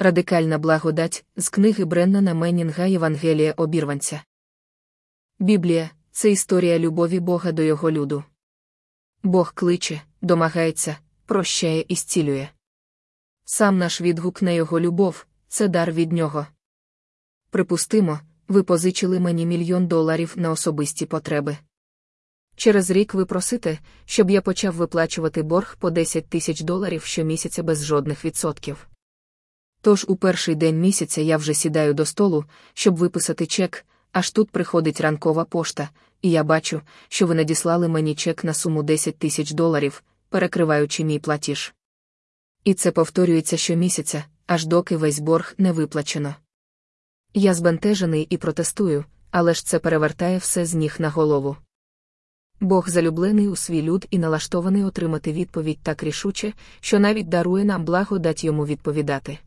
Радикальна благодать з книги Бреннана Меннінга Євангелія обірванця. Біблія це історія любові Бога до його люду. Бог кличе, домагається, прощає і зцілює. Сам наш відгук на його любов це дар від нього. Припустимо, ви позичили мені мільйон доларів на особисті потреби. Через рік ви просите, щоб я почав виплачувати борг по 10 тисяч доларів щомісяця без жодних відсотків. Тож у перший день місяця я вже сідаю до столу, щоб виписати чек, аж тут приходить ранкова пошта, і я бачу, що ви надіслали мені чек на суму 10 тисяч доларів, перекриваючи мій платіж. І це повторюється щомісяця, аж доки весь борг не виплачено. Я збентежений і протестую, але ж це перевертає все з ніг на голову. Бог залюблений у свій люд і налаштований отримати відповідь так рішуче, що навіть дарує нам благодать йому відповідати.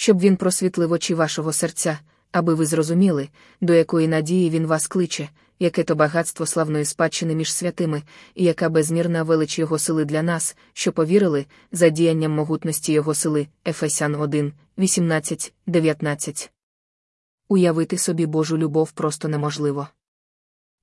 Щоб він просвітлив очі вашого серця, аби ви зрозуміли, до якої надії він вас кличе, яке то багатство славної спадщини між святими, і яка безмірна велич його сили для нас, що повірили, за діянням могутності його сили, Ефесян 1, 18, 19. Уявити собі Божу любов просто неможливо.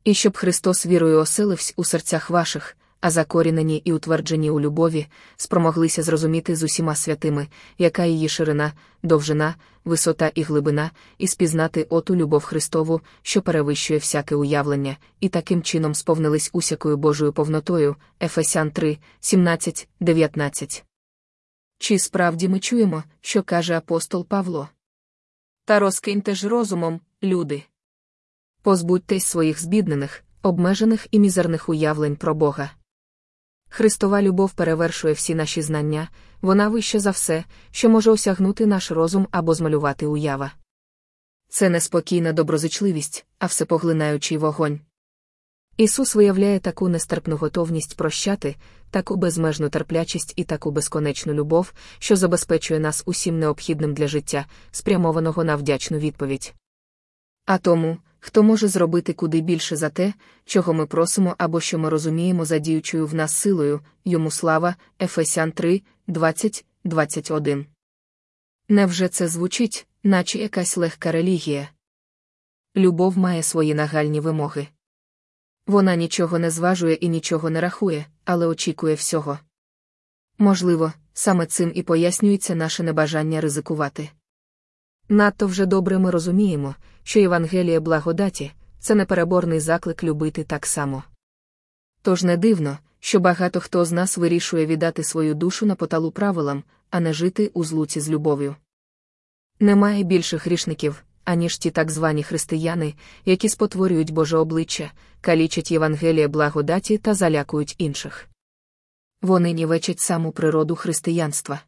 І щоб Христос вірою оселився у серцях ваших, а закорінені і утверджені у любові, спромоглися зрозуміти з усіма святими, яка її ширина, довжина, висота і глибина, і спізнати оту любов Христову, що перевищує всяке уявлення, і таким чином сповнились усякою Божою повнотою, Ефесян 3, 17, 19. Чи справді ми чуємо, що каже апостол Павло? Та розкиньте ж розумом, люди. Позбудьтесь своїх збіднених, обмежених і мізерних уявлень про Бога. Христова любов перевершує всі наші знання, вона вища за все, що може осягнути наш розум або змалювати уява. Це не спокійна доброзичливість, а всепоглинаючий вогонь. Ісус виявляє таку нестерпну готовність прощати, таку безмежну терплячість і таку безконечну любов, що забезпечує нас усім необхідним для життя, спрямованого на вдячну відповідь. А тому, хто може зробити куди більше за те, чого ми просимо або що ми розуміємо за діючою в нас силою, йому слава, Ефесян 3, 20, 21. Невже це звучить, наче якась легка релігія? Любов має свої нагальні вимоги. Вона нічого не зважує і нічого не рахує, але очікує всього. Можливо, саме цим і пояснюється наше небажання ризикувати. Надто вже добре ми розуміємо, що Євангеліє благодаті це непереборний заклик любити так само. Тож не дивно, що багато хто з нас вирішує віддати свою душу на поталу правилам, а не жити у злуці з любов'ю. Немає більших грішників, аніж ті так звані християни, які спотворюють Боже обличчя, калічать Євангеліє благодаті та залякують інших. Вони нівечать саму природу християнства.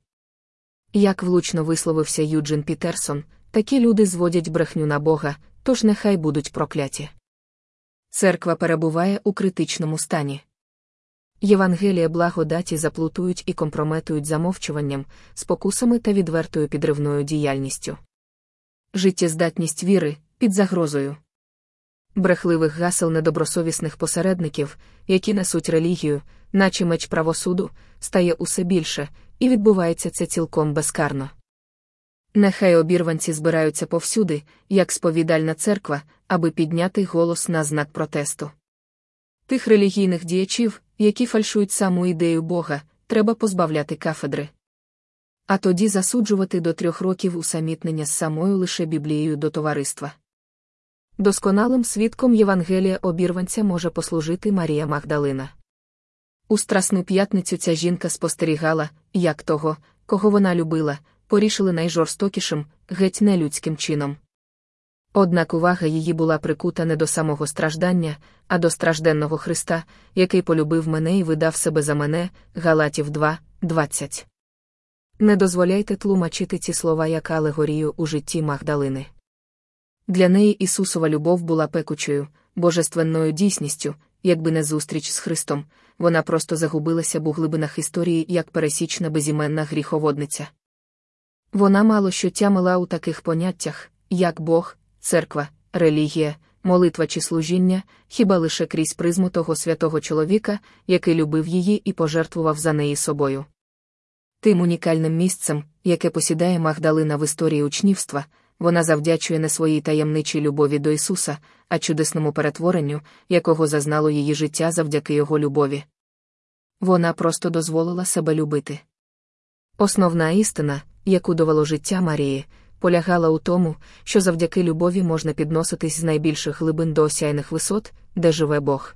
Як влучно висловився Юджин Пітерсон, такі люди зводять брехню на Бога, тож нехай будуть прокляті. Церква перебуває у критичному стані. Євангелія благодаті заплутують і компрометують замовчуванням, спокусами та відвертою підривною діяльністю. Життєздатність віри під загрозою. Брехливих гасел недобросовісних посередників, які несуть релігію, наче меч правосуду, стає усе більше, і відбувається це цілком безкарно. Нехай обірванці збираються повсюди, як сповідальна церква, аби підняти голос на знак протесту. Тих релігійних діячів, які фальшують саму ідею Бога, треба позбавляти кафедри. А тоді засуджувати до трьох років усамітнення з самою лише Біблією до товариства. Досконалим свідком Євангелія обірванця може послужити Марія Магдалина. У Страсну п'ятницю ця жінка спостерігала, як того, кого вона любила, порішили найжорстокішим, геть нелюдським чином. Однак увага її була прикута не до самого страждання, а до стражденного Христа, який полюбив мене і видав себе за мене, Галатів 2, 20. Не дозволяйте тлумачити ці слова як алегорію у житті Магдалини. Для неї Ісусова любов була пекучою, божественною дійсністю, якби не зустріч з Христом, вона просто загубилася б у глибинах історії як пересічна безіменна гріховодниця. Вона мало що тямила у таких поняттях, як Бог, церква, релігія, молитва чи служіння, хіба лише крізь призму того святого чоловіка, який любив її і пожертвував за неї собою. Тим унікальним місцем, яке посідає Магдалина в історії учнівства, вона завдячує не своїй таємничій любові до Ісуса, а чудесному перетворенню, якого зазнало її життя завдяки Його любові. Вона просто дозволила себе любити. Основна істина, яку довело життя Марії, полягала у тому, що завдяки любові можна підноситись з найбільших глибин до осяйних висот, де живе Бог.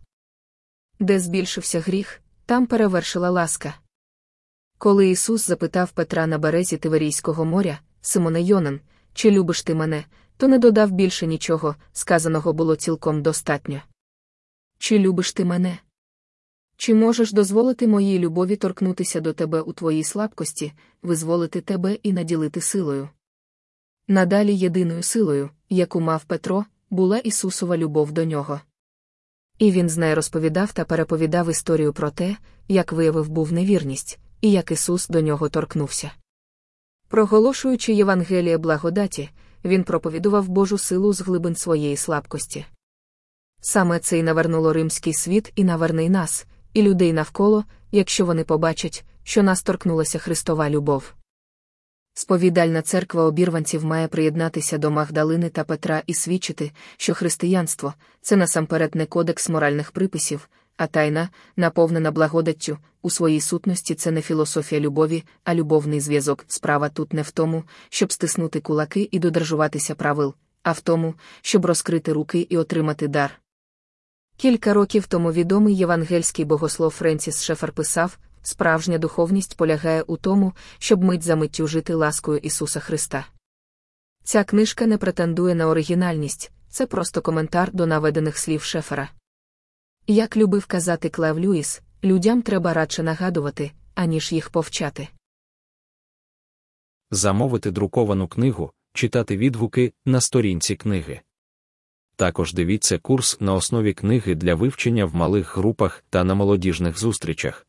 Де збільшився гріх, там перевершила ласка. Коли Ісус запитав Петра на березі Тиверійського моря, Симоне Йонан, чи любиш ти мене, то не додав більше нічого, сказаного було цілком достатньо. Чи любиш ти мене? Чи можеш дозволити моїй любові торкнутися до тебе у твоїй слабкості, визволити тебе і наділити силою? Надалі єдиною силою, яку мав Петро, була Ісусова любов до нього. І він з нею розповідав та переповідав історію про те, як виявив був невірність, і як Ісус до нього торкнувся. Проголошуючи Євангеліє благодаті, він проповідував Божу силу з глибин своєї слабкості. Саме це й навернуло римський світ і наверне й нас, і людей навколо, якщо вони побачать, що нас торкнулася Христова любов. Сповідальна церква обірванців має приєднатися до Магдалини та Петра і свідчити, що християнство це насамперед не кодекс моральних приписів, а тайна, наповнена благодаттю, у своїй сутності це не філософія любові, а любовний зв'язок. Справа тут не в тому, щоб стиснути кулаки і додержуватися правил, а в тому, щоб розкрити руки і отримати дар. Кілька років тому відомий євангельський богослов Френсіс Шефер писав, справжня духовність полягає у тому, щоб мить за миттю жити ласкою Ісуса Христа. Ця книжка не претендує на оригінальність, це просто коментар до наведених слів Шефера. Як любив казати Клев Люїс, людям треба радше нагадувати, аніж їх повчати. Замовити друковану книгу, читати відгуки на сторінці книги. Також дивіться курс на основі книги для вивчення в малих групах та на молодіжних зустрічах.